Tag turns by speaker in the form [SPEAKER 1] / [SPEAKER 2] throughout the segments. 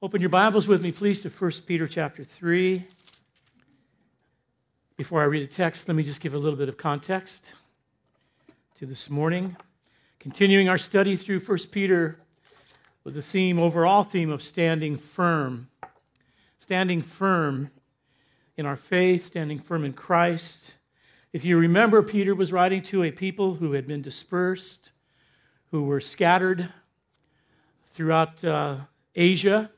[SPEAKER 1] Open your Bibles with me, please, to 1 Peter chapter 3. Before I read the text, let me just give a little bit of context to this morning. Continuing our study through 1 Peter with the theme, overall theme of standing firm. Standing firm in our faith, standing firm in Christ. If you remember, Peter was writing to a people who had been dispersed, who were scattered throughout uh, Asia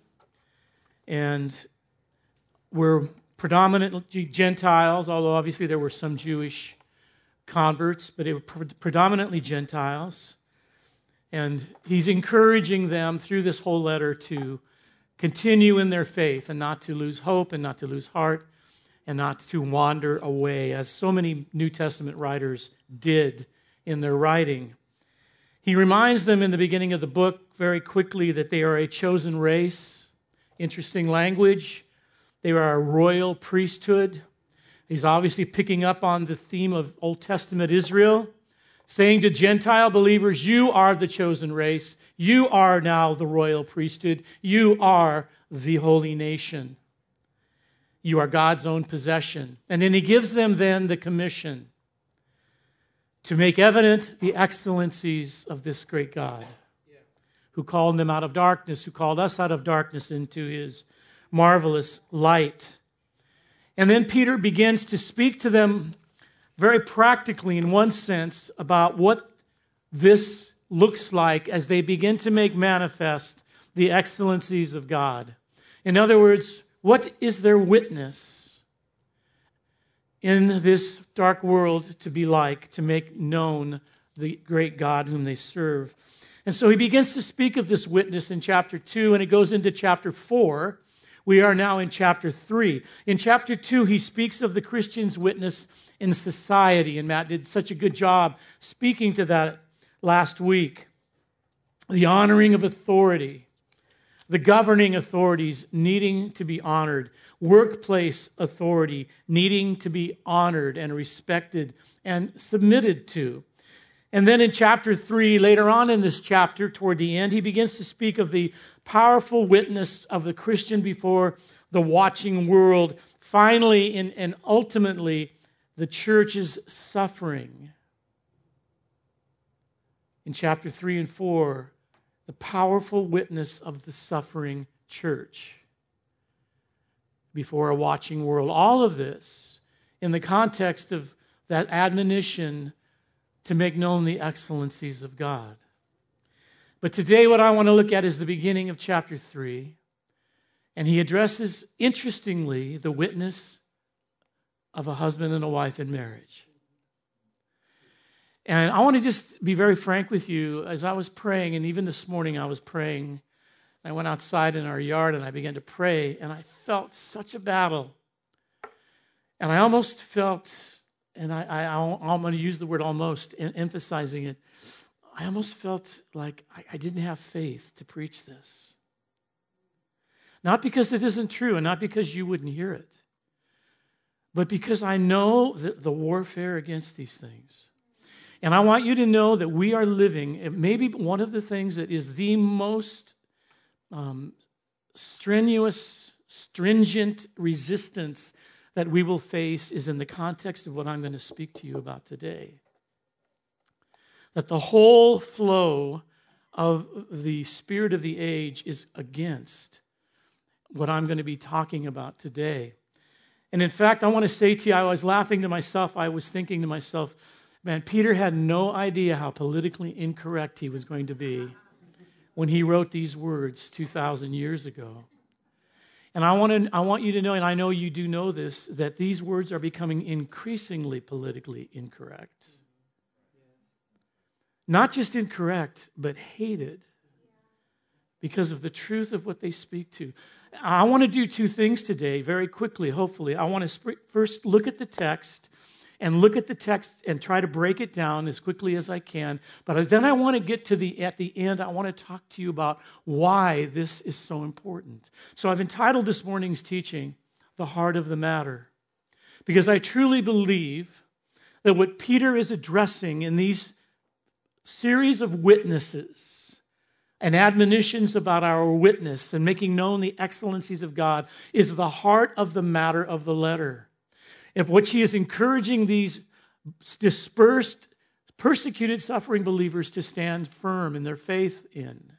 [SPEAKER 1] and were predominantly Gentiles, although obviously there were some Jewish converts, but it were predominantly Gentiles. And he's encouraging them through this whole letter to continue in their faith and not to lose hope and not to lose heart and not to wander away, as so many New Testament writers did in their writing. He reminds them in the beginning of the book very quickly that they are a chosen race Interesting language. They are a royal priesthood. He's obviously picking up on the theme of Old Testament Israel, saying to Gentile believers, You are the chosen race. You are now the royal priesthood. You are the holy nation. You are God's own possession. And then he gives them then the commission to make evident the excellencies of this great God who called them out of darkness, who called us out of darkness into his marvelous light. And then Peter begins to speak to them very practically, in one sense, about what this looks like as they begin to make manifest the excellencies of God. In other words, what is their witness in this dark world to be like to make known the great God whom they serve? And so he begins to speak of this witness in chapter 2, and it goes into chapter 4. We are now in chapter 3. In chapter 2, he speaks of the Christian's witness in society, and Matt did such a good job speaking to that last week. The honoring of authority, the governing authorities needing to be honored, workplace authority needing to be honored and respected and submitted to. And then in chapter 3, later on in this chapter, toward the end, he begins to speak of the powerful witness of the Christian before the watching world. Finally, and, and ultimately, the church's suffering. In chapter 3 and 4, the powerful witness of the suffering church before a watching world. All of this in the context of that admonition to make known the excellencies of God. But today, what I want to look at is the beginning of chapter 3. And he addresses, interestingly, the witness of a husband and a wife in marriage. And I want to just be very frank with you. As I was praying, and even this morning I was praying, I went outside in our yard and I began to pray, and I felt such a battle. And I almost felt and I, I, I'm going to use the word almost, emphasizing it. I almost felt like I, I didn't have faith to preach this. Not because it isn't true and not because you wouldn't hear it, but because I know the, the warfare against these things. And I want you to know that we are living, maybe one of the things that is the most um, strenuous, stringent resistance that we will face is in the context of what I'm going to speak to you about today. That the whole flow of the spirit of the age is against what I'm going to be talking about today. And in fact, I want to say to you, I was laughing to myself. I was thinking to myself, man, Peter had no idea how politically incorrect he was going to be when he wrote these words 2,000 years ago. And I want, to, I want you to know, and I know you do know this, that these words are becoming increasingly politically incorrect. Not just incorrect, but hated because of the truth of what they speak to. I want to do two things today, very quickly, hopefully. I want to first look at the text and look at the text and try to break it down as quickly as I can. But then I want to get to the at the end, I want to talk to you about why this is so important. So I've entitled this morning's teaching, The Heart of the Matter, because I truly believe that what Peter is addressing in these series of witnesses and admonitions about our witness and making known the excellencies of God is the heart of the matter of the letter. If what she is encouraging these dispersed, persecuted, suffering believers to stand firm in their faith in.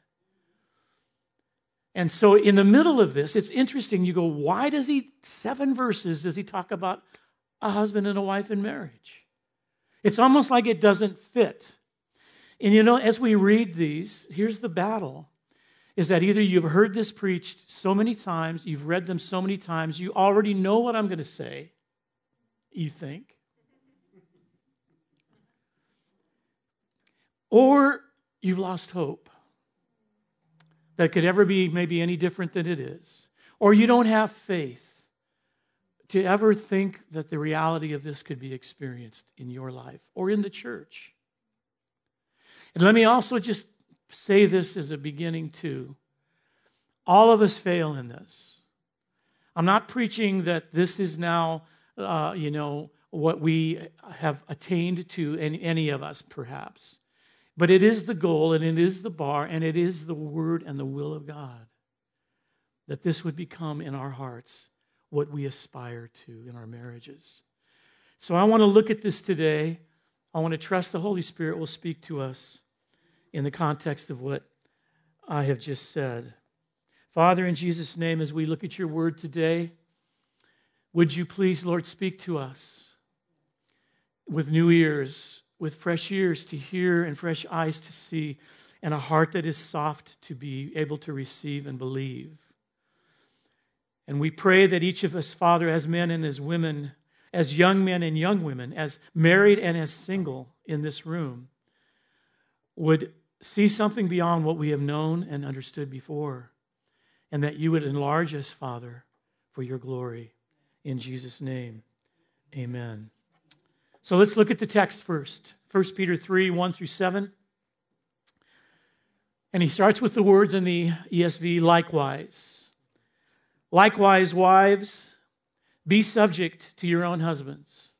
[SPEAKER 1] And so, in the middle of this, it's interesting. You go, why does he, seven verses, does he talk about a husband and a wife in marriage? It's almost like it doesn't fit. And you know, as we read these, here's the battle is that either you've heard this preached so many times, you've read them so many times, you already know what I'm going to say, you think. Or you've lost hope that could ever be maybe any different than it is. Or you don't have faith to ever think that the reality of this could be experienced in your life or in the church. And let me also just say this as a beginning, too. All of us fail in this. I'm not preaching that this is now, uh, you know, what we have attained to, in any of us, perhaps. But it is the goal, and it is the bar, and it is the word and the will of God that this would become in our hearts what we aspire to in our marriages. So I want to look at this today. I want to trust the Holy Spirit will speak to us in the context of what I have just said. Father, in Jesus' name, as we look at your word today, would you please, Lord, speak to us with new ears, with fresh ears to hear and fresh eyes to see, and a heart that is soft to be able to receive and believe. And we pray that each of us, Father, as men and as women, as young men and young women, as married and as single in this room, would see something beyond what we have known and understood before, and that you would enlarge us, Father, for your glory. In Jesus' name, amen. So let's look at the text first 1 Peter 3 1 through 7. And he starts with the words in the ESV likewise. Likewise, wives, be subject to your own husbands,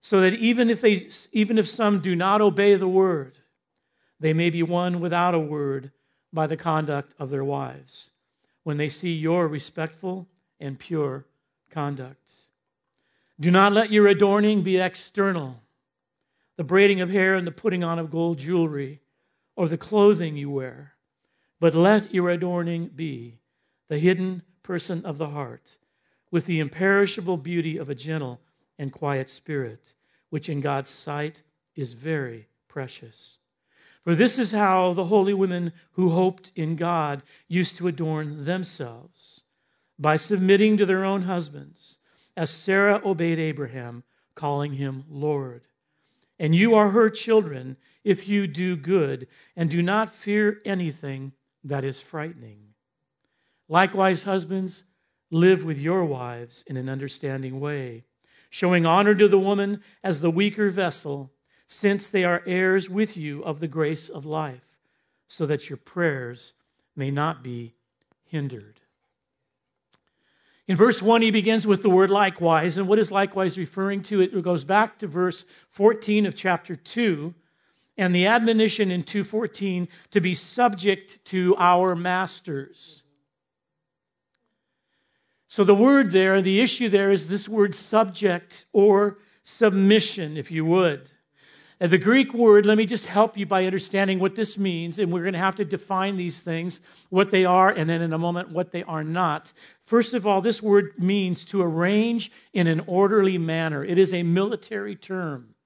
[SPEAKER 1] so that even if, they, even if some do not obey the word, they may be won without a word by the conduct of their wives when they see your respectful and pure conduct. Do not let your adorning be external, the braiding of hair and the putting on of gold jewelry, or the clothing you wear, but let your adorning be the hidden person of the heart, with the imperishable beauty of a gentle and quiet spirit, which in God's sight is very precious. For this is how the holy women who hoped in God used to adorn themselves by submitting to their own husbands, as Sarah obeyed Abraham, calling him Lord. And you are her children if you do good and do not fear anything that is frightening. Likewise, husbands, live with your wives in an understanding way, showing honor to the woman as the weaker vessel since they are heirs with you of the grace of life, so that your prayers may not be hindered. In verse 1, he begins with the word likewise. And what is likewise referring to? It goes back to verse 14 of chapter 2 and the admonition in 2:14 to be subject to our masters. So the word there, the issue there is this word subject or submission, if you would. And the Greek word, let me just help you by understanding what this means. And we're going to have to define these things, what they are, and then in a moment, what they are not. First of all, this word means to arrange in an orderly manner, it is a military term.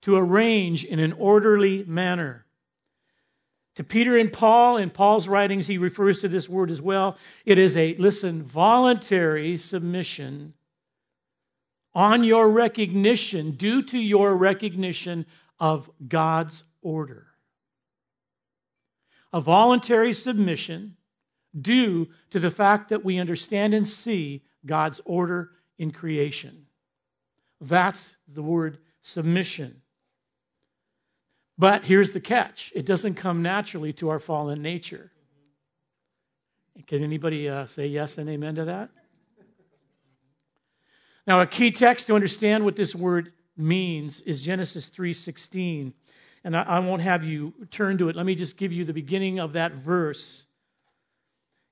[SPEAKER 1] To arrange in an orderly manner. To Peter and Paul, in Paul's writings, he refers to this word as well. It is a, listen, voluntary submission on your recognition, due to your recognition of God's order. A voluntary submission due to the fact that we understand and see God's order in creation. That's the word submission. But here's the catch it doesn't come naturally to our fallen nature. Can anybody uh, say yes and amen to that? Now, a key text to understand what this word means is Genesis 3:16. And I, I won't have you turn to it. Let me just give you the beginning of that verse.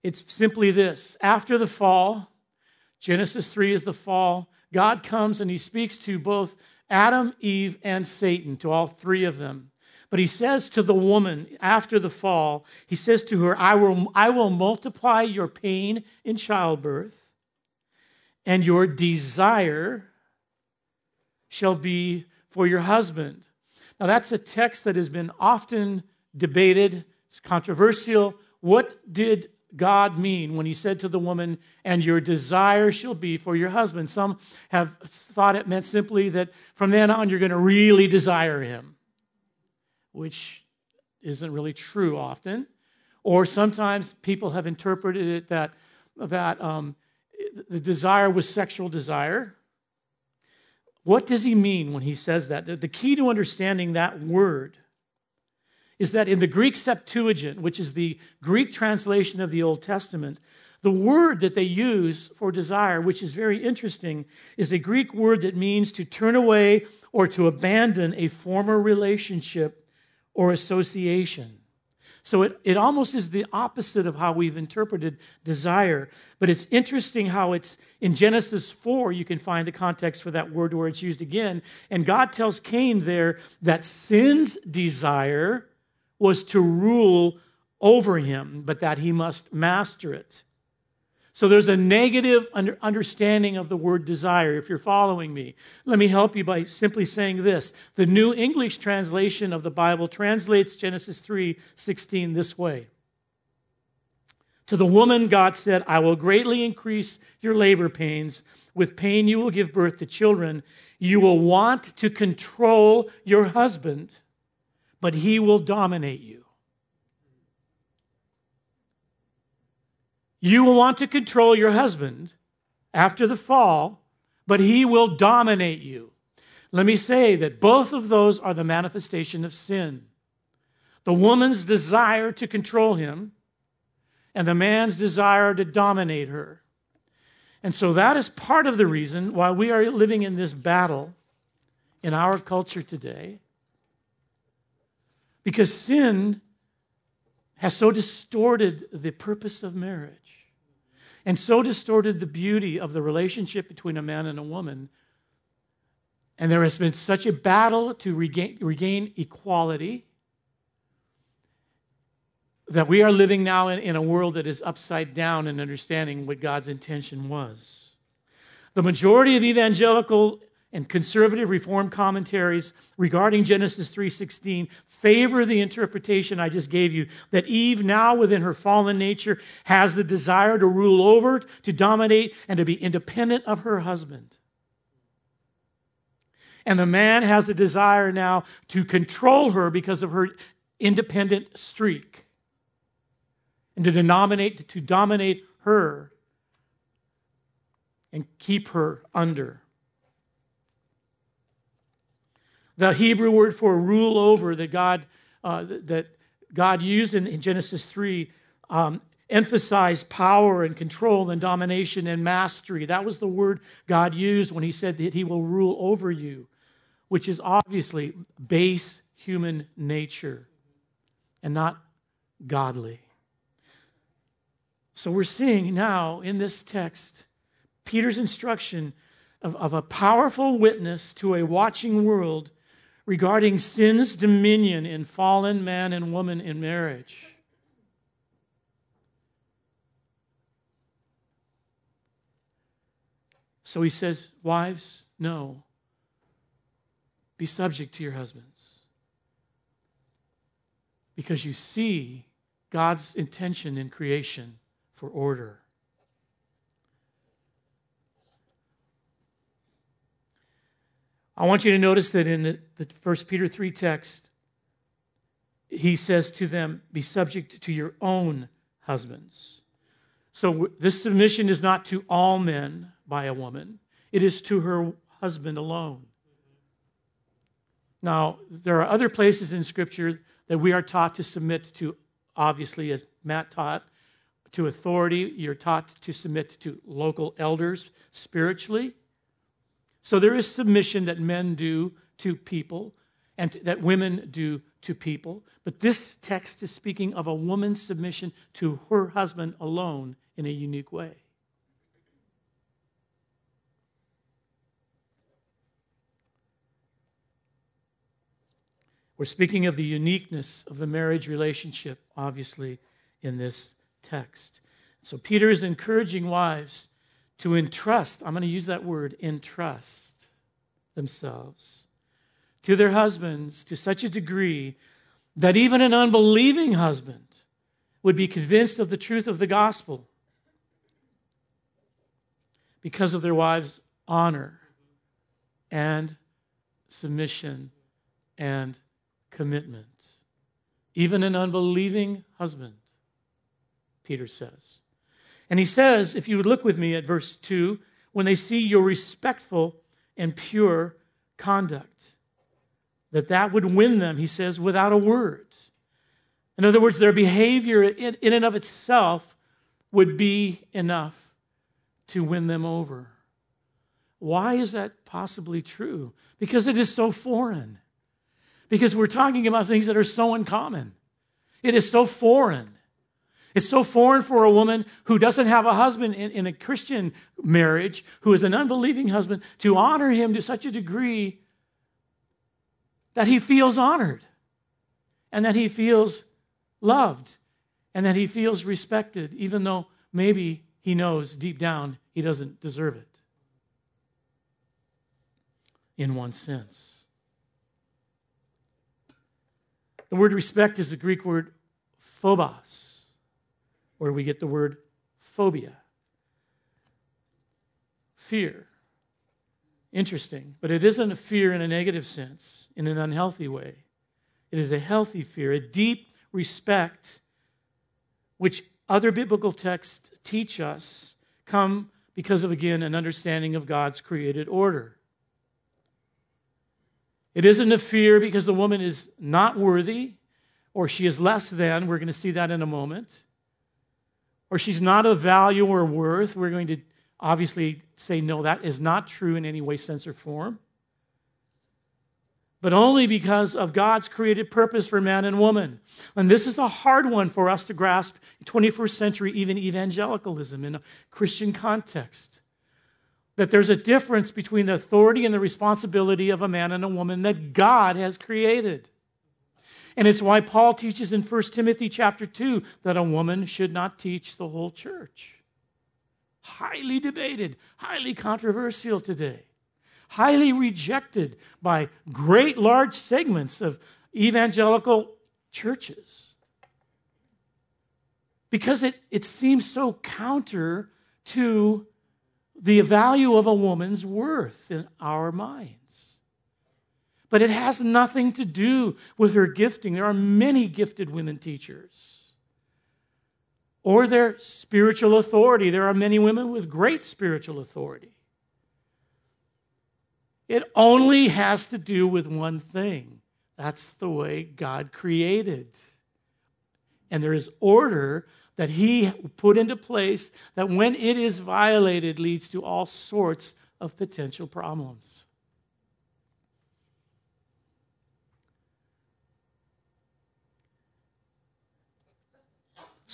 [SPEAKER 1] It's simply this After the fall, Genesis 3 is the fall, God comes and he speaks to both Adam, Eve, and Satan, to all three of them. But he says to the woman after the fall, he says to her, I will, I will multiply your pain in childbirth, and your desire shall be for your husband. Now, that's a text that has been often debated, it's controversial. What did God mean when he said to the woman, and your desire shall be for your husband? Some have thought it meant simply that from then on you're going to really desire him, which isn't really true often. Or sometimes people have interpreted it that, that um, the desire was sexual desire. What does he mean when he says that? The key to understanding that word is that in the Greek Septuagint, which is the Greek translation of the Old Testament, the word that they use for desire, which is very interesting, is a Greek word that means to turn away or to abandon a former relationship or association. So it, it almost is the opposite of how we've interpreted desire. But it's interesting how it's in Genesis 4, you can find the context for that word where it's used again. And God tells Cain there that sin's desire was to rule over him, but that he must master it. So there's a negative understanding of the word desire, if you're following me. Let me help you by simply saying this. The New English translation of the Bible translates Genesis 3 16 this way. To the woman, God said, I will greatly increase your labor pains. With pain, you will give birth to children. You will want to control your husband but he will dominate you. You will want to control your husband after the fall, but he will dominate you. Let me say that both of those are the manifestation of sin. The woman's desire to control him and the man's desire to dominate her. And so that is part of the reason why we are living in this battle in our culture today because sin has so distorted the purpose of marriage and so distorted the beauty of the relationship between a man and a woman. And there has been such a battle to regain, regain equality that we are living now in, in a world that is upside down in understanding what God's intention was. The majority of evangelical and conservative reform commentaries regarding Genesis 3:16 favor the interpretation I just gave you that Eve now within her fallen nature has the desire to rule over, to dominate and to be independent of her husband. And the man has a desire now to control her because of her independent streak and to dominate to dominate her and keep her under The Hebrew word for rule over that God, uh, that God used in, in Genesis 3 um, emphasized power and control and domination and mastery. That was the word God used when he said that he will rule over you, which is obviously base human nature and not godly. So we're seeing now in this text Peter's instruction of, of a powerful witness to a watching world regarding sin's dominion in fallen man and woman in marriage. So he says, Wives, no. Be subject to your husbands. Because you see God's intention in creation for order. I want you to notice that in the, the 1 Peter 3 text, he says to them, Be subject to your own husbands. So this submission is not to all men by a woman, it is to her husband alone. Now, there are other places in Scripture that we are taught to submit to, obviously, as Matt taught, to authority. You're taught to submit to local elders spiritually. So there is submission that men do to people. and that women do to people. But this text is speaking of a woman's submission to her husband alone in a unique way. We're speaking of the uniqueness of the marriage relationship, obviously, in this text. So Peter is encouraging wives to entrust, I'm going to use that word, entrust themselves to their husbands to such a degree that even an unbelieving husband would be convinced of the truth of the gospel because of their wives' honor and submission and commitment. Even an unbelieving husband, Peter says. And he says, if you would look with me at verse 2, when they see your respectful and pure conduct, that that would win them, he says, without a word. In other words, their behavior in, in and of itself would be enough to win them over. Why is that possibly true? Because it is so foreign because we're talking about things that are so uncommon. It is so foreign. It's so foreign for a woman who doesn't have a husband in, in, a Christian marriage, who is an unbelieving husband, to honor him to such a degree that he feels honored and that he feels loved and that he feels respected, even though maybe he knows deep down he doesn't deserve it. In one sense. The word respect is the Greek word phobos, where we get the word phobia. Fear. Interesting, but it isn't a fear in a negative sense, in an unhealthy way. It is a healthy fear, a deep respect, which other biblical texts teach us come because of, again, an understanding of God's created order. It isn't a fear because the woman is not worthy or she is less than. We're going to see that in a moment. Or she's not of value or worth. We're going to obviously say, no, that is not true in any way, sense, or form. But only because of God's created purpose for man and woman. And this is a hard one for us to grasp in 21st century, even evangelicalism in a Christian context that there's a difference between the authority and the responsibility of a man and a woman that God has created. And it's why Paul teaches in 1 Timothy chapter 2 that a woman should not teach the whole church. Highly debated, highly controversial today, highly rejected by great large segments of evangelical churches. Because it, it seems so counter to the value of a woman's worth in our minds. But it has nothing to do with her gifting. There are many gifted women teachers. Or their spiritual authority. There are many women with great spiritual authority. It only has to do with one thing that's the way God created. And there is order that he put into place that when it is violated leads to all sorts of potential problems.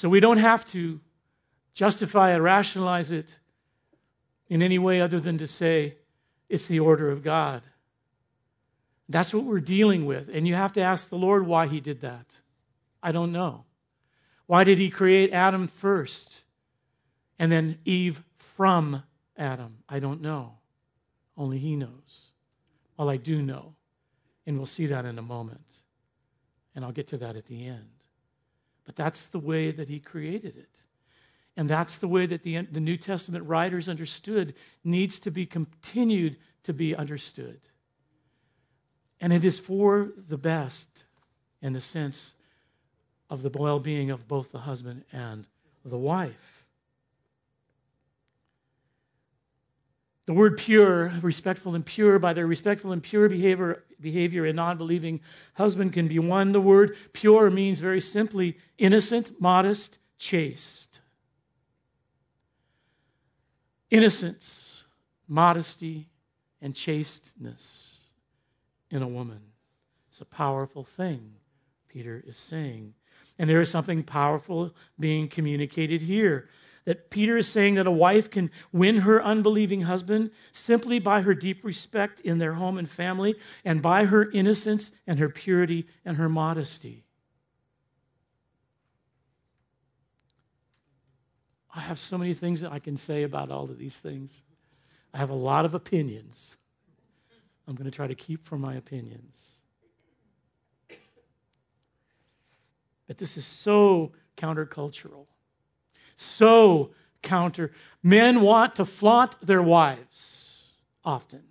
[SPEAKER 1] So we don't have to justify it, rationalize it in any way other than to say it's the order of God. That's what we're dealing with. And you have to ask the Lord why he did that. I don't know. Why did he create Adam first and then Eve from Adam? I don't know. Only he knows. All I do know, and we'll see that in a moment, and I'll get to that at the end. But that's the way that he created it. And that's the way that the, the New Testament writers understood needs to be continued to be understood. And it is for the best in the sense of the well being of both the husband and the wife. The word pure, respectful and pure, by their respectful and pure behavior, behavior a non believing husband can be one. The word pure means very simply innocent, modest, chaste. Innocence, modesty, and chasteness in a woman. It's a powerful thing, Peter is saying. And there is something powerful being communicated here. That Peter is saying that a wife can win her unbelieving husband simply by her deep respect in their home and family and by her innocence and her purity and her modesty. I have so many things that I can say about all of these things. I have a lot of opinions. I'm going to try to keep from my opinions. But this is so countercultural, so counter. Men want to flaunt their wives often.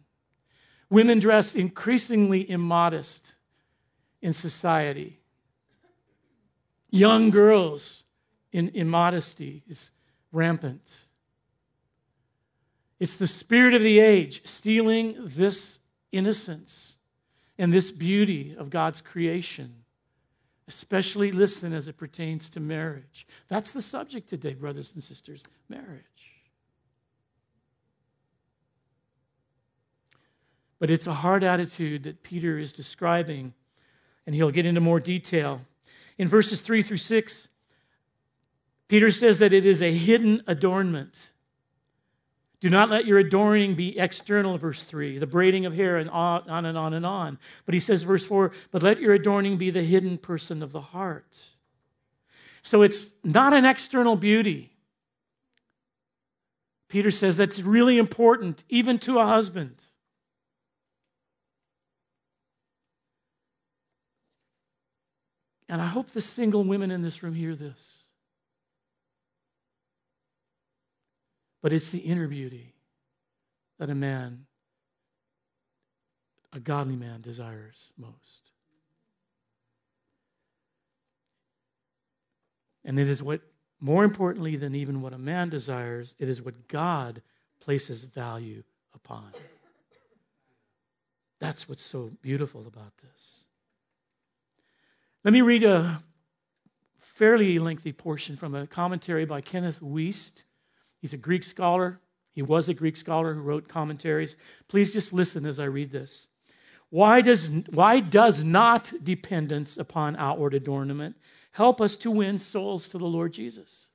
[SPEAKER 1] Women dress increasingly immodest in society. Young girls in immodesty is rampant. It's the spirit of the age stealing this innocence and this beauty of God's creation. Especially listen as it pertains to marriage. That's the subject today, brothers and sisters marriage. But it's a hard attitude that Peter is describing, and he'll get into more detail. In verses 3 through 6, Peter says that it is a hidden adornment. Do not let your adorning be external, verse 3, the braiding of hair, and on and on and on. But he says, verse 4, but let your adorning be the hidden person of the heart. So it's not an external beauty. Peter says that's really important, even to a husband. And I hope the single women in this room hear this. But it's the inner beauty that a man, a godly man, desires most. And it is what, more importantly than even what a man desires, it is what God places value upon. That's what's so beautiful about this. Let me read a fairly lengthy portion from a commentary by Kenneth Wuest He's a Greek scholar. He was a Greek scholar who wrote commentaries. Please just listen as I read this. Why does, why does not dependence upon outward adornment help us to win souls to the Lord Jesus?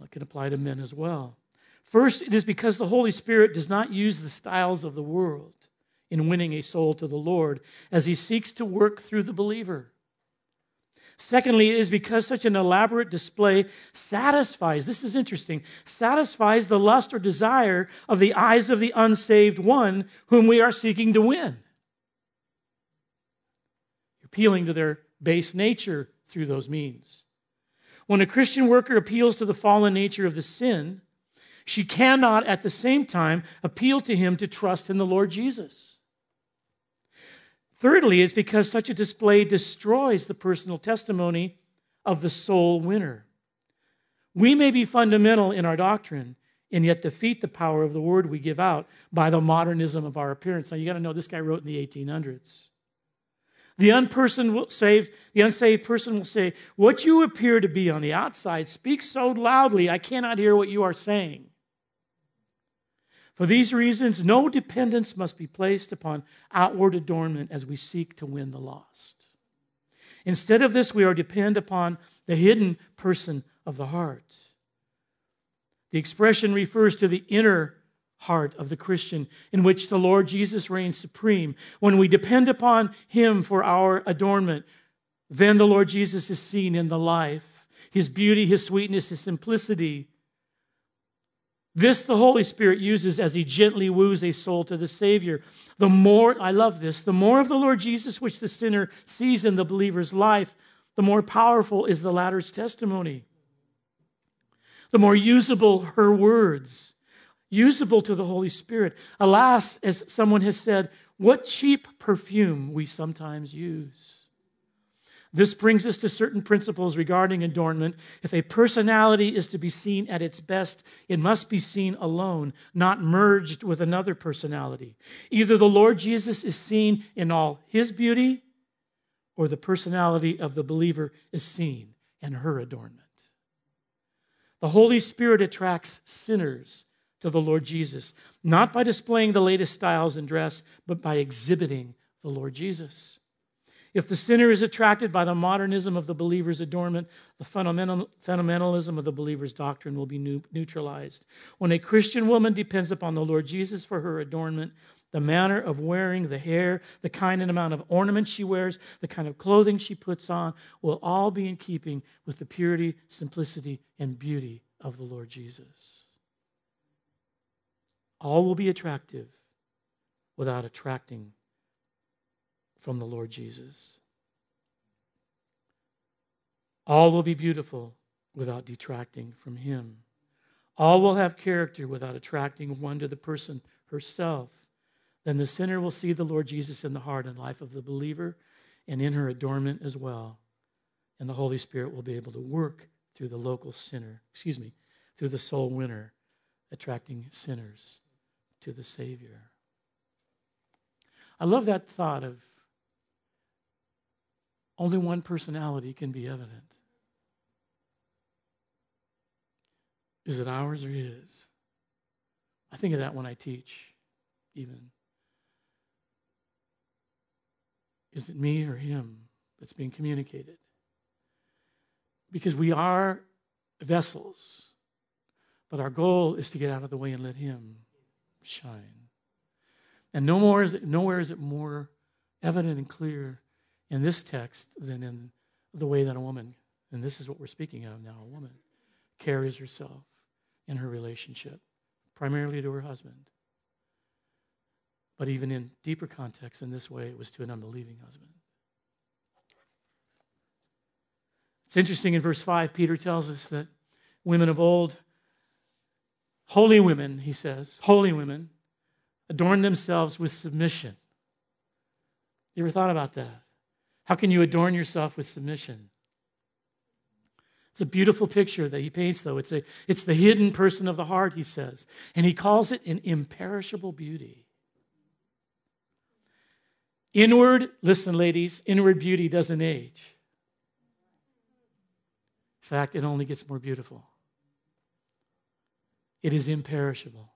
[SPEAKER 1] That can apply to men as well. First, it is because the Holy Spirit does not use the styles of the world in winning a soul to the Lord as he seeks to work through the believer. Secondly, it is because such an elaborate display satisfies, this is interesting, satisfies the lust or desire of the eyes of the unsaved one whom we are seeking to win. Appealing to their base nature through those means. When a Christian worker appeals to the fallen nature of the sin, she cannot at the same time appeal to him to trust in the Lord Jesus. Thirdly, it's because such a display destroys the personal testimony of the soul winner. We may be fundamental in our doctrine and yet defeat the power of the word we give out by the modernism of our appearance. Now, you got to know this guy wrote in the 1800s. The will saved, the unsaved person will say, What you appear to be on the outside speaks so loudly, I cannot hear what you are saying. For these reasons, no dependence must be placed upon outward adornment as we seek to win the lost. Instead of this, we are depend upon the hidden person of the heart. The expression refers to the inner heart of the Christian, in which the Lord Jesus reigns supreme. When we depend upon Him for our adornment, then the Lord Jesus is seen in the life. His beauty, His sweetness, His simplicity, this the Holy Spirit uses as he gently woos a soul to the Savior. The more, I love this, the more of the Lord Jesus which the sinner sees in the believer's life, the more powerful is the latter's testimony. The more usable her words, usable to the Holy Spirit. Alas, as someone has said, what cheap perfume we sometimes use. This brings us to certain principles regarding adornment. If a personality is to be seen at its best, it must be seen alone, not merged with another personality. Either the Lord Jesus is seen in all his beauty, or the personality of the believer is seen in her adornment. The Holy Spirit attracts sinners to the Lord Jesus, not by displaying the latest styles in dress, but by exhibiting the Lord Jesus. If the sinner is attracted by the modernism of the believer's adornment, the fundamental, fundamentalism of the believer's doctrine will be neutralized. When a Christian woman depends upon the Lord Jesus for her adornment, the manner of wearing the hair, the kind and amount of ornament she wears, the kind of clothing she puts on will all be in keeping with the purity, simplicity, and beauty of the Lord Jesus. All will be attractive without attracting from the Lord Jesus. All will be beautiful without detracting from Him. All will have character without attracting one to the person herself. Then the sinner will see the Lord Jesus in the heart and life of the believer and in her adornment as well. And the Holy Spirit will be able to work through the local sinner, excuse me, through the soul winner, attracting sinners to the Savior. I love that thought of only one personality can be evident. Is it ours or his? I think of that when I teach, even. Is it me or him that's being communicated? Because we are vessels, but our goal is to get out of the way and let him shine. And no more is it, nowhere is it more evident and clear in this text than in the way that a woman, and this is what we're speaking of now, a woman carries herself in her relationship, primarily to her husband. But even in deeper context, in this way, it was to an unbelieving husband. It's interesting in verse 5, Peter tells us that women of old, holy women, he says, holy women, adorn themselves with submission. You ever thought about that? How can you adorn yourself with submission? It's a beautiful picture that he paints, though. It's, a, it's the hidden person of the heart, he says. And he calls it an imperishable beauty. Inward, listen, ladies, inward beauty doesn't age. In fact, it only gets more beautiful. It is imperishable.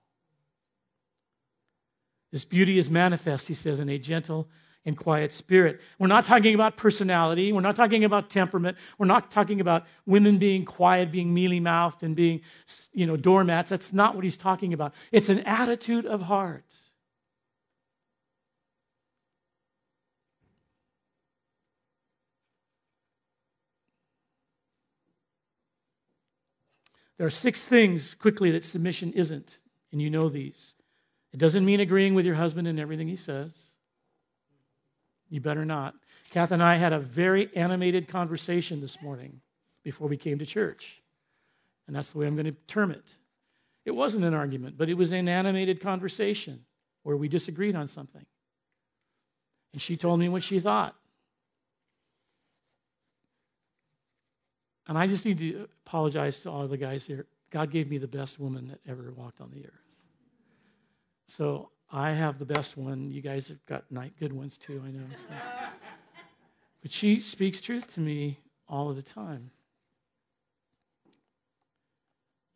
[SPEAKER 1] This beauty is manifest, he says, in a gentle and quiet spirit. We're not talking about personality. We're not talking about temperament. We're not talking about women being quiet, being mealy mouthed, and being, you know, doormats. That's not what he's talking about. It's an attitude of heart. There are six things quickly that submission isn't, and you know these. It doesn't mean agreeing with your husband in everything he says. You better not. Kath and I had a very animated conversation this morning before we came to church. And that's the way I'm going to term it. It wasn't an argument, but it was an animated conversation where we disagreed on something. And she told me what she thought. And I just need to apologize to all the guys here. God gave me the best woman that ever walked on the earth. So I have the best one. You guys have got night good ones too, I know. So. But she speaks truth to me all of the time.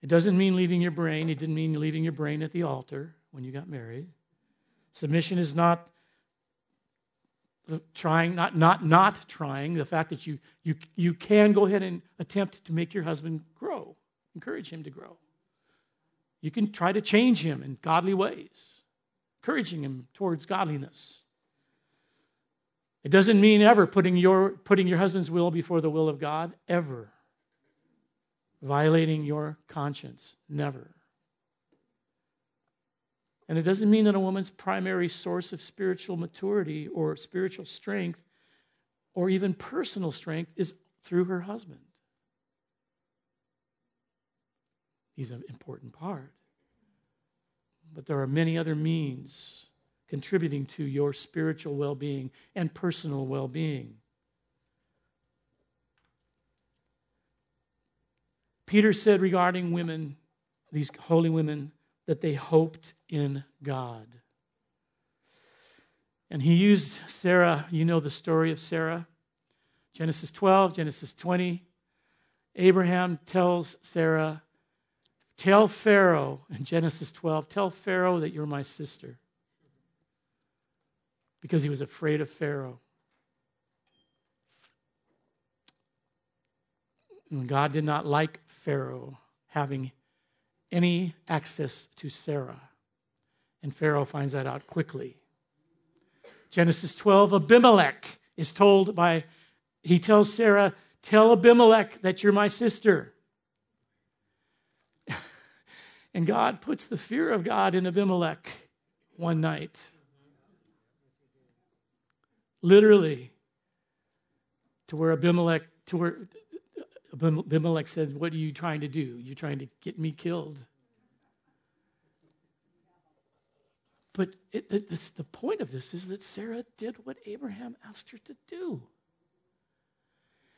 [SPEAKER 1] It doesn't mean leaving your brain. It didn't mean leaving your brain at the altar when you got married. Submission is not trying, not, not, not trying, the fact that you, you, you can go ahead and attempt to make your husband grow, encourage him to grow. You can try to change him in godly ways encouraging him towards godliness. It doesn't mean ever putting your, putting your husband's will before the will of God, ever. Violating your conscience, never. And it doesn't mean that a woman's primary source of spiritual maturity or spiritual strength or even personal strength is through her husband. He's an important part but there are many other means contributing to your spiritual well being and personal well being. Peter said regarding women, these holy women, that they hoped in God. And he used Sarah, you know the story of Sarah. Genesis 12, Genesis 20. Abraham tells Sarah, Tell Pharaoh in Genesis 12, tell Pharaoh that you're my sister. because he was afraid of Pharaoh. And God did not like Pharaoh having any access to Sarah. And Pharaoh finds that out quickly. Genesis 12, Abimelech is told by, he tells Sarah, Tell Abimelech that you're my sister. And God puts the fear of God in Abimelech one night. Literally, to where Abimelech, to where Abimelech said, What are you trying to do? You're trying to get me killed. But it, it, this, the point of this is that Sarah did what Abraham asked her to do.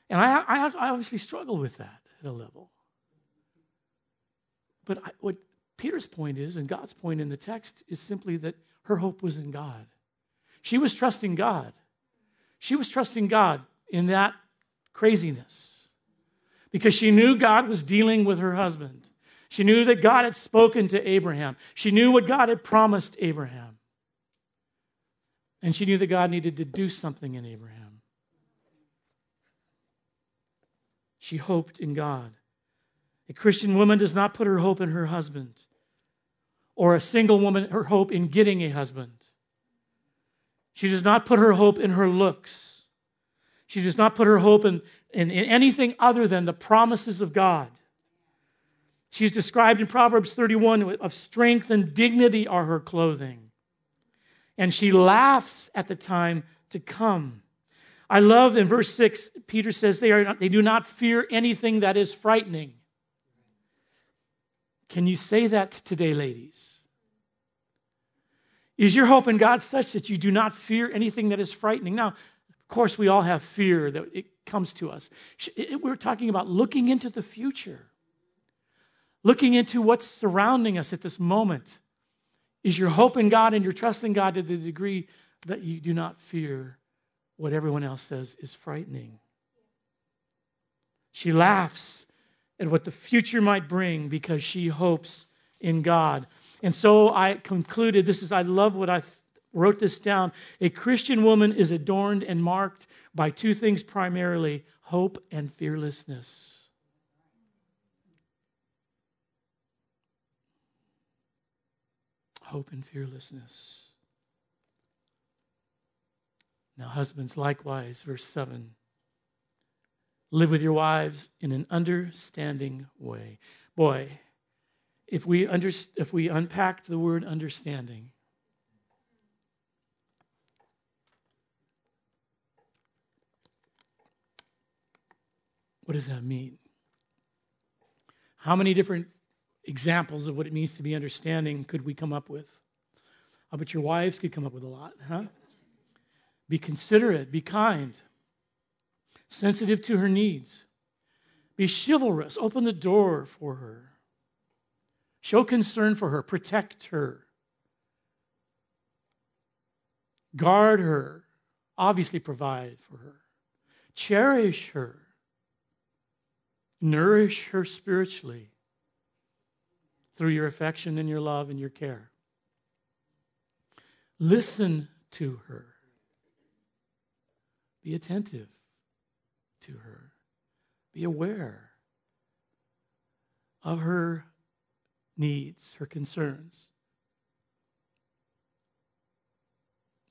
[SPEAKER 1] And I, I, I obviously struggle with that at a level. But I, what Peter's point is, and God's point in the text, is simply that her hope was in God. She was trusting God. She was trusting God in that craziness because she knew God was dealing with her husband. She knew that God had spoken to Abraham. She knew what God had promised Abraham. And she knew that God needed to do something in Abraham. She hoped in God. A Christian woman does not put her hope in her husband, or a single woman her hope in getting a husband. She does not put her hope in her looks. She does not put her hope in, in, in anything other than the promises of God. She's described in Proverbs 31 of strength and dignity are her clothing. And she laughs at the time to come. I love in verse 6, Peter says they, are not, they do not fear anything that is frightening. Can you say that today, ladies? Is your hope in God such that you do not fear anything that is frightening? Now, of course, we all have fear that it comes to us. We're talking about looking into the future looking into what's surrounding us at this moment. Is your hope in God and your trust in God to the degree that you do not fear what everyone else says is frightening? She laughs at what the future might bring because she hopes in God. And so I concluded this is, I love what I wrote this down. A Christian woman is adorned and marked by two things primarily hope and fearlessness. hope and fearlessness. Now, husbands, likewise, verse 7 live with your wives in an understanding way. Boy, if we, under, if we unpacked the word understanding, what does that mean? How many different examples of what it means to be understanding could we come up with? I bet your wives could come up with a lot, huh? Be considerate, be kind, sensitive to her needs, be chivalrous, open the door for her, show concern for her, protect her, guard her, obviously provide for her, cherish her, nourish her spiritually through your affection and your love and your care. Listen to her. Be attentive to her. Be aware of her needs, her concerns,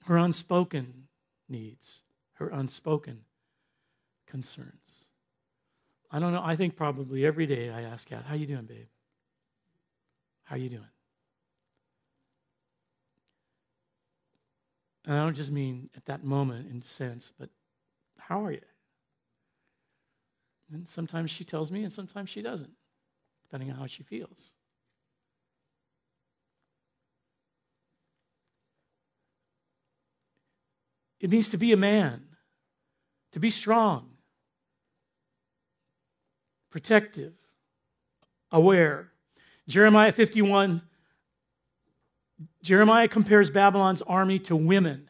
[SPEAKER 1] her unspoken needs, her unspoken concerns. I don't know. I think probably every day I ask Kat, how you doing, babe? How you doing? And I don't just mean at that moment in sense, but how are you? And sometimes she tells me, and sometimes she doesn't, depending on how she feels. It means to be a man, to be strong, protective, aware, Jeremiah 51, Jeremiah compares Babylon's army to women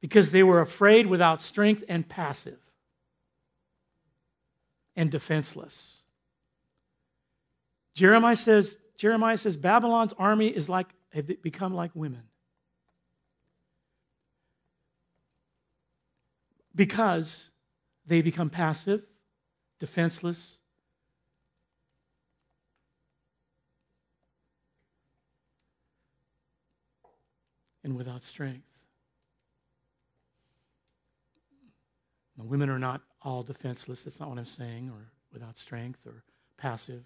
[SPEAKER 1] because they were afraid without strength and passive and defenseless. Jeremiah says, Jeremiah says Babylon's army is like have become like women. Because they become passive, defenseless, and without strength. Now, women are not all defenseless, that's not what I'm saying, or without strength or passive.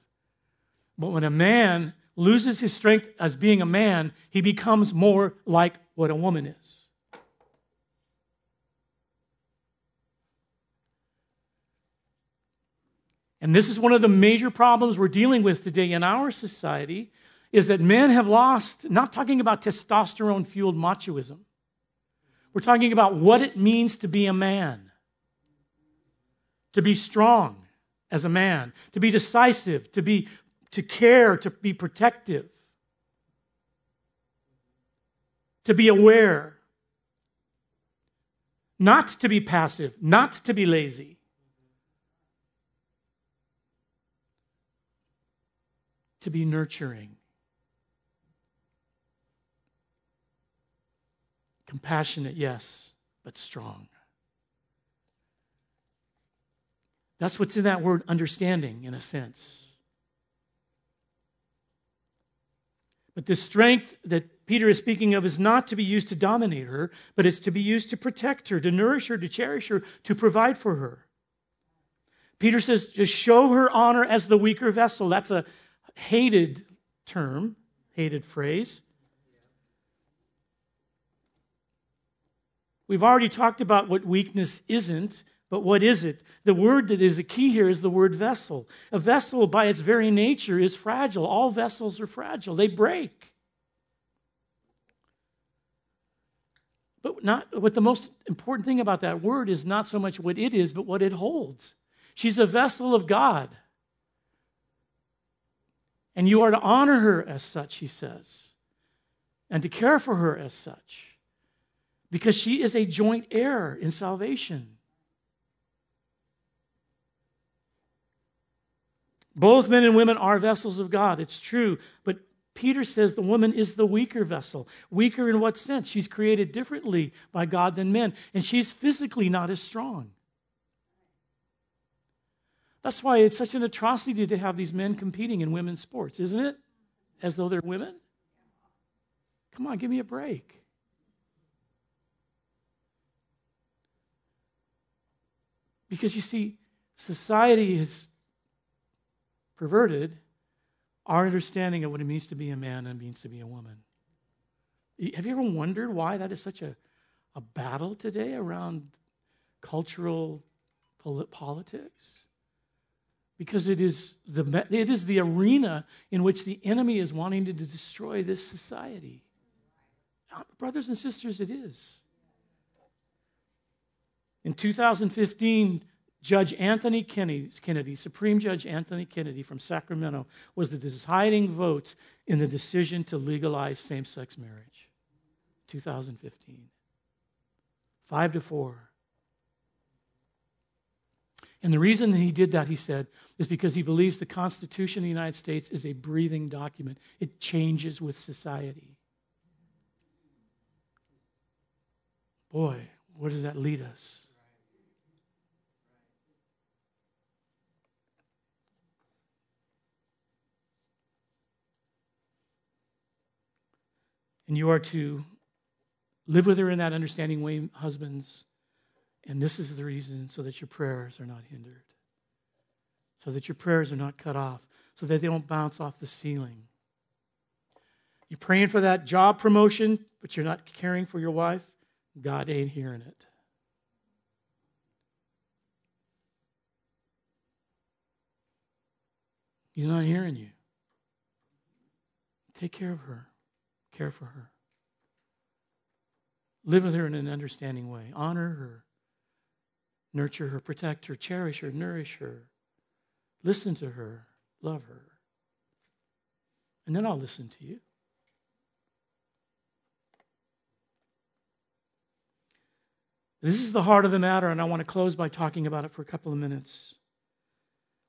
[SPEAKER 1] But when a man loses his strength as being a man, he becomes more like what a woman is. And this is one of the major problems we're dealing with today in our society is that men have lost, not talking about testosterone fueled machoism. We're talking about what it means to be a man, to be strong as a man, to be decisive, to be to care, to be protective, to be aware, not to be passive, not to be lazy. To be nurturing. Compassionate, yes, but strong. That's what's in that word understanding, in a sense. But the strength that Peter is speaking of is not to be used to dominate her, but it's to be used to protect her, to nourish her, to cherish her, to provide for her. Peter says to show her honor as the weaker vessel. That's a hated term, hated phrase. We've already talked about what weakness isn't, but what is it? The word that is a key here is the word vessel. A vessel, by its very nature, is fragile. All vessels are fragile, they break. But not what the most important thing about that word is not so much what it is, but what it holds. She's a vessel of God. And you are to honor her as such, he says, and to care for her as such because she is a joint heir in salvation. Both men and women are vessels of God, it's true, but Peter says the woman is the weaker vessel. Weaker in what sense? She's created differently by God than men, and she's physically not as strong. That's why it's such an atrocity to have these men competing in women's sports, isn't it? As though they're women? Come on, give me a break. Because you see, society has perverted our understanding of what it means to be a man and means to be a woman. Have you ever wondered why that is such a, a battle today around cultural politics? Because it is, the, it is the arena in which the enemy is wanting to destroy this society. Ah, brothers and sisters, it is. In 2015, Judge Anthony Kennedy, Kennedy, Supreme Judge Anthony Kennedy from Sacramento, was the deciding vote in the decision to legalize same sex marriage. 2015. Five to four. And the reason that he did that, he said, is because he believes the Constitution of the United States is a breathing document. It changes with society. Boy, where does that lead us? And you are to live with her in that understanding way, husbands. And this is the reason so that your prayers are not hindered, so that your prayers are not cut off, so that they don't bounce off the ceiling. You're praying for that job promotion, but you're not caring for your wife, God ain't hearing it. He's not hearing you. Take care of her. Care for her. Live with her in an understanding way. Honor her. Nurture her, protect her, cherish her, nourish her. Listen to her, love her. And then I'll listen to you. This is the heart of the matter, and I want to close by talking about it for a couple of minutes.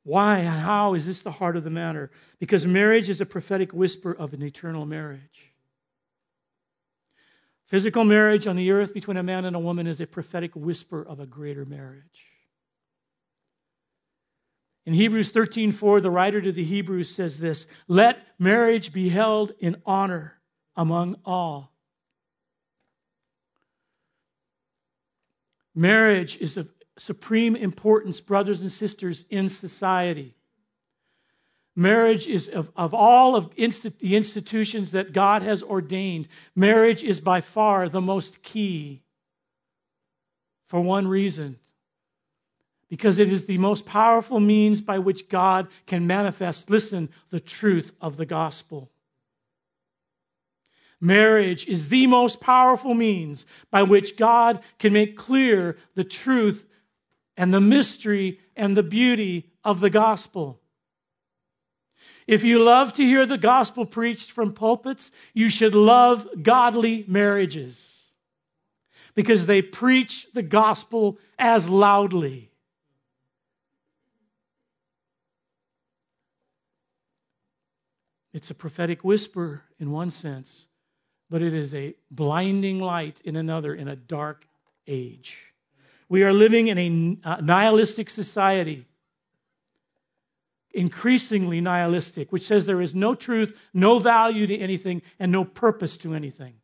[SPEAKER 1] Why and how is this the heart of the matter? Because marriage is a prophetic whisper of an eternal marriage. Physical marriage on the earth between a man and a woman is a prophetic whisper of a greater marriage. In Hebrews 13:4, the writer to the Hebrews says this, "Let marriage be held in honor among all." Marriage is of supreme importance, brothers and sisters, in society. Marriage is of, of all of insti- the institutions that God has ordained, marriage is by far the most key for one reason because it is the most powerful means by which God can manifest, listen, the truth of the gospel. Marriage is the most powerful means by which God can make clear the truth and the mystery and the beauty of the gospel. If you love to hear the gospel preached from pulpits, you should love godly marriages because they preach the gospel as loudly. It's a prophetic whisper in one sense, but it is a blinding light in another in a dark age. We are living in a uh, nihilistic society increasingly nihilistic, which says there is no truth, no value to anything, and no purpose to anything.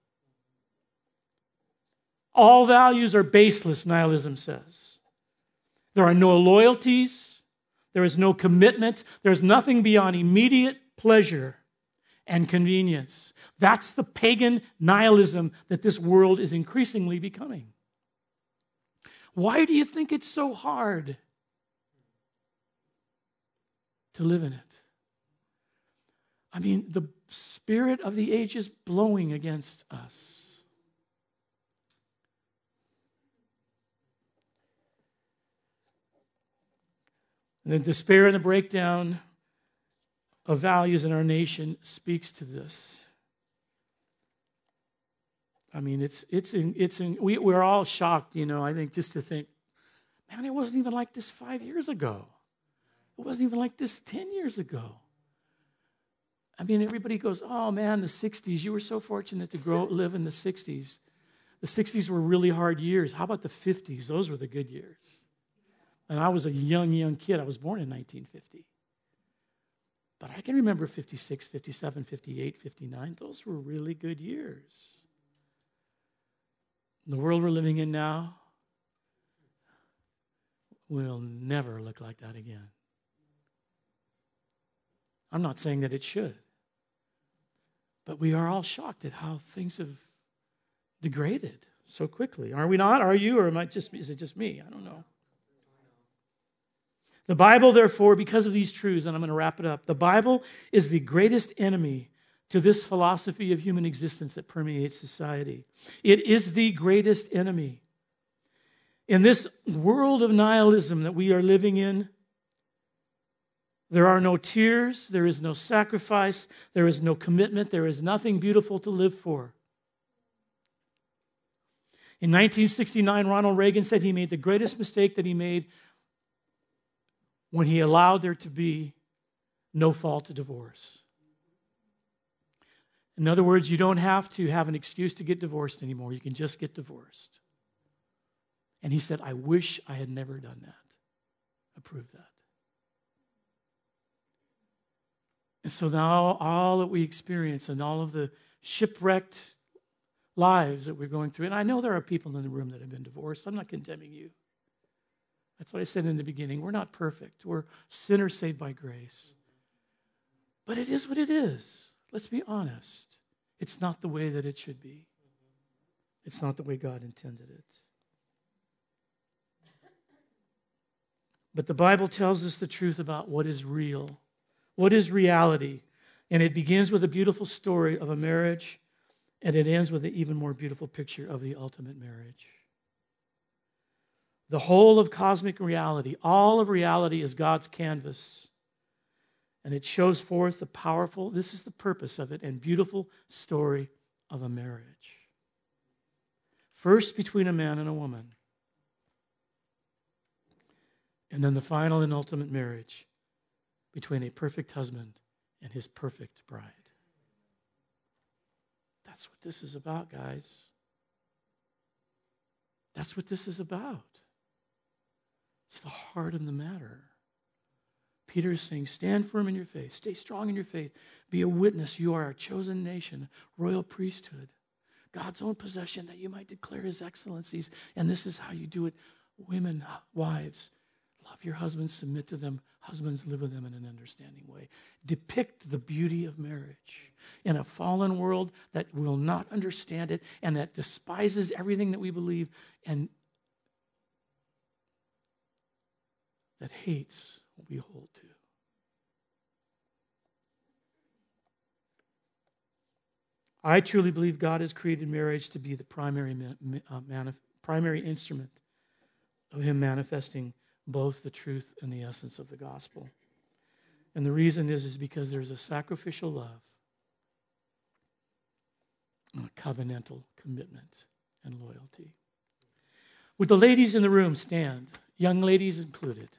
[SPEAKER 1] All values are baseless, nihilism says. There are no loyalties, there is no commitment, there's nothing beyond immediate pleasure and convenience. That's the pagan nihilism that this world is increasingly becoming. Why do you think it's so hard to live in it. I mean, the spirit of the age is blowing against us. And the despair and the breakdown of values in our nation speaks to this. I mean, it's, it's, in, it's in, we, we're all shocked, you know, I think, just to think, man, it wasn't even like this five years ago. It wasn't even like this 10 years ago. I mean, everybody goes, oh man, the 60s, you were so fortunate to grow, live in the 60s. The 60s were really hard years. How about the 50s? Those were the good years. And I was a young, young kid. I was born in 1950. But I can remember 56, 57, 58, 59. Those were really good years. The world we're living in now will never look like that again. I'm not saying that it should. But we are all shocked at how things have degraded so quickly. Are we not? Are you? Or am I just, is it just me? I don't know. The Bible, therefore, because of these truths, and I'm going to wrap it up, the Bible is the greatest enemy to this philosophy of human existence that permeates society. It is the greatest enemy. In this world of nihilism that we are living in, there are no tears, there is no sacrifice, there is no commitment, there is nothing beautiful to live for. In 1969, Ronald Reagan said he made the greatest mistake that he made when he allowed there to be no fault to divorce. In other words, you don't have to have an excuse to get divorced anymore. You can just get divorced. And he said, I wish I had never done that. Approve that. And so now all that we experience and all of the shipwrecked lives that we're going through, and I know there are people in the room that have been divorced. I'm not condemning you. That's what I said in the beginning. We're not perfect. We're sinners saved by grace. But it is what it is. Let's be honest. It's not the way that it should be. It's not the way God intended it. But the Bible tells us the truth about what is real what is reality? And it begins with a beautiful story of a marriage, and it ends with an even more beautiful picture of the ultimate marriage. The whole of cosmic reality, all of reality is God's canvas. And it shows forth the powerful, this is the purpose of it, and beautiful story of a marriage. First between a man and a woman, and then the final and ultimate marriage between a perfect husband and his perfect bride. That's what this is about, guys. That's what this is about. It's the heart of the matter. Peter is saying, Stand firm in your faith, stay strong in your faith, be a witness. You are a chosen nation, royal priesthood, God's own possession, that you might declare his excellencies. And this is how you do it. Women, wives, love your husbands, submit to them. Husbands, live with them in an understanding way. Depict the beauty of marriage in a fallen world that will not understand it and that despises everything that we believe and that hates what we hold to. I truly believe God has created marriage to be the primary, uh, primary instrument of Him manifesting both the truth and the essence of the gospel. And the reason is, is because there's a sacrificial love, a covenantal commitment, and loyalty. Would the ladies in the room stand, young ladies included?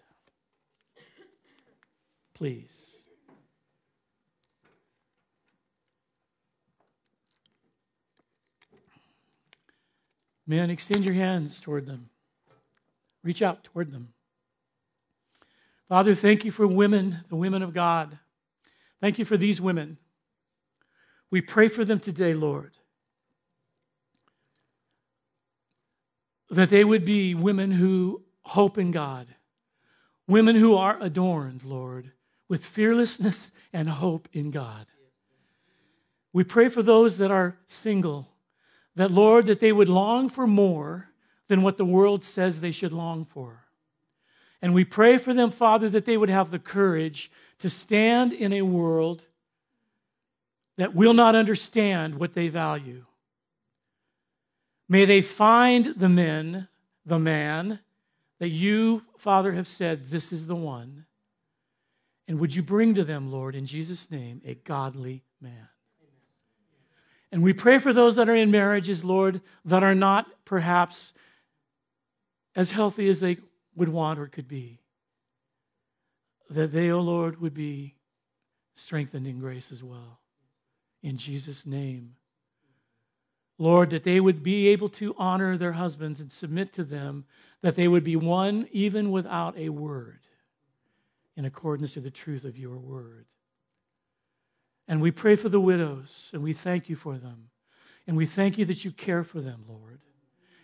[SPEAKER 1] Please. Men, extend your hands toward them. Reach out toward them. Father, thank you for women, the women of God. Thank you for these women. We pray for them today, Lord, that they would be women who hope in God, women who are adorned, Lord, with fearlessness and hope in God. We pray for those that are single, that, Lord, that they would long for more than what the world says they should long for. And we pray for them, Father, that they would have the courage to stand in a world that will not understand what they value. May they find the men, the man, that you, Father, have said, this is the one and would you bring to them, Lord, in Jesus' name, a godly man? And we pray for those that are in marriages, Lord, that are not perhaps as healthy as they would want or could be. That they, O oh Lord, would be strengthened in grace as well. In Jesus' name. Lord, that they would be able to honor their husbands and submit to them, that they would be one even without a word in accordance to the truth of your word. And we pray for the widows, and we thank you for them. And we thank you that you care for them, Lord.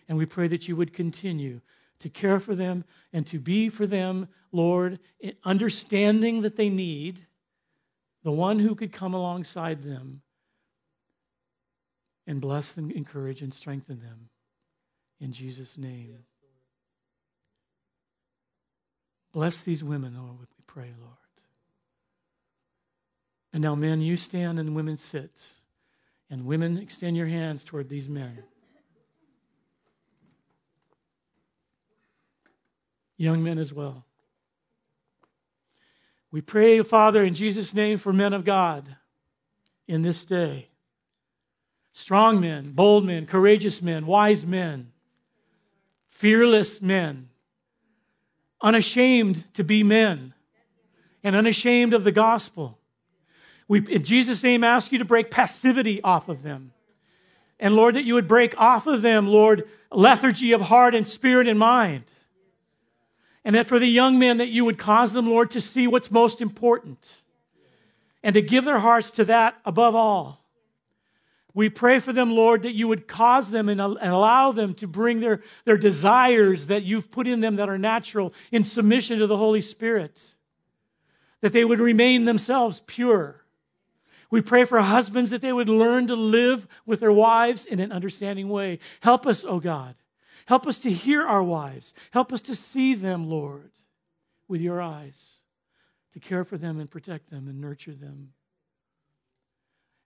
[SPEAKER 1] And we pray that you would continue to care for them and to be for them, Lord, understanding that they need the one who could come alongside them and bless them, encourage, and strengthen them. In Jesus' name. Bless these women, Lord, we pray, Lord. And now, men, you stand and women sit. And women, extend your hands toward these men. Young men as well. We pray, Father, in Jesus' name for men of God in this day. Strong men, bold men, courageous men, wise men, fearless men unashamed to be men and unashamed of the gospel. We, in Jesus' name, ask you to break passivity off of them. And Lord, that you would break off of them, Lord, lethargy of heart and spirit and mind. And that for the young men, that you would cause them, Lord, to see what's most important and to give their hearts to that above all. We pray for them, Lord, that you would cause them and allow them to bring their, their desires that you've put in them that are natural in submission to the Holy Spirit, that they would remain themselves pure. We pray for husbands that they would learn to live with their wives in an understanding way. Help us, O oh God. Help us to hear our wives. Help us to see them, Lord, with your eyes, to care for them and protect them and nurture them.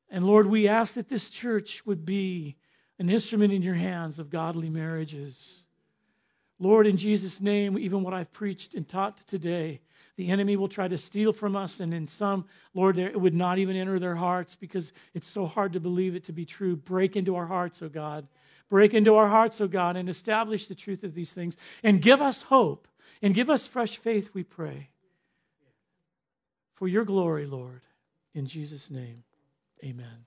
[SPEAKER 1] And Lord, we ask that this church would be an instrument in your hands of godly marriages. Lord, in Jesus' name, even what I've preached and taught today, the enemy will try to steal from us, and in some, Lord, it would not even enter their hearts because it's so hard to believe it to be true. Break into our hearts, oh God. Break into our hearts, O God, and establish the truth of these things. And give us hope and give us fresh faith, we pray. For your glory, Lord, in Jesus' name. Amen.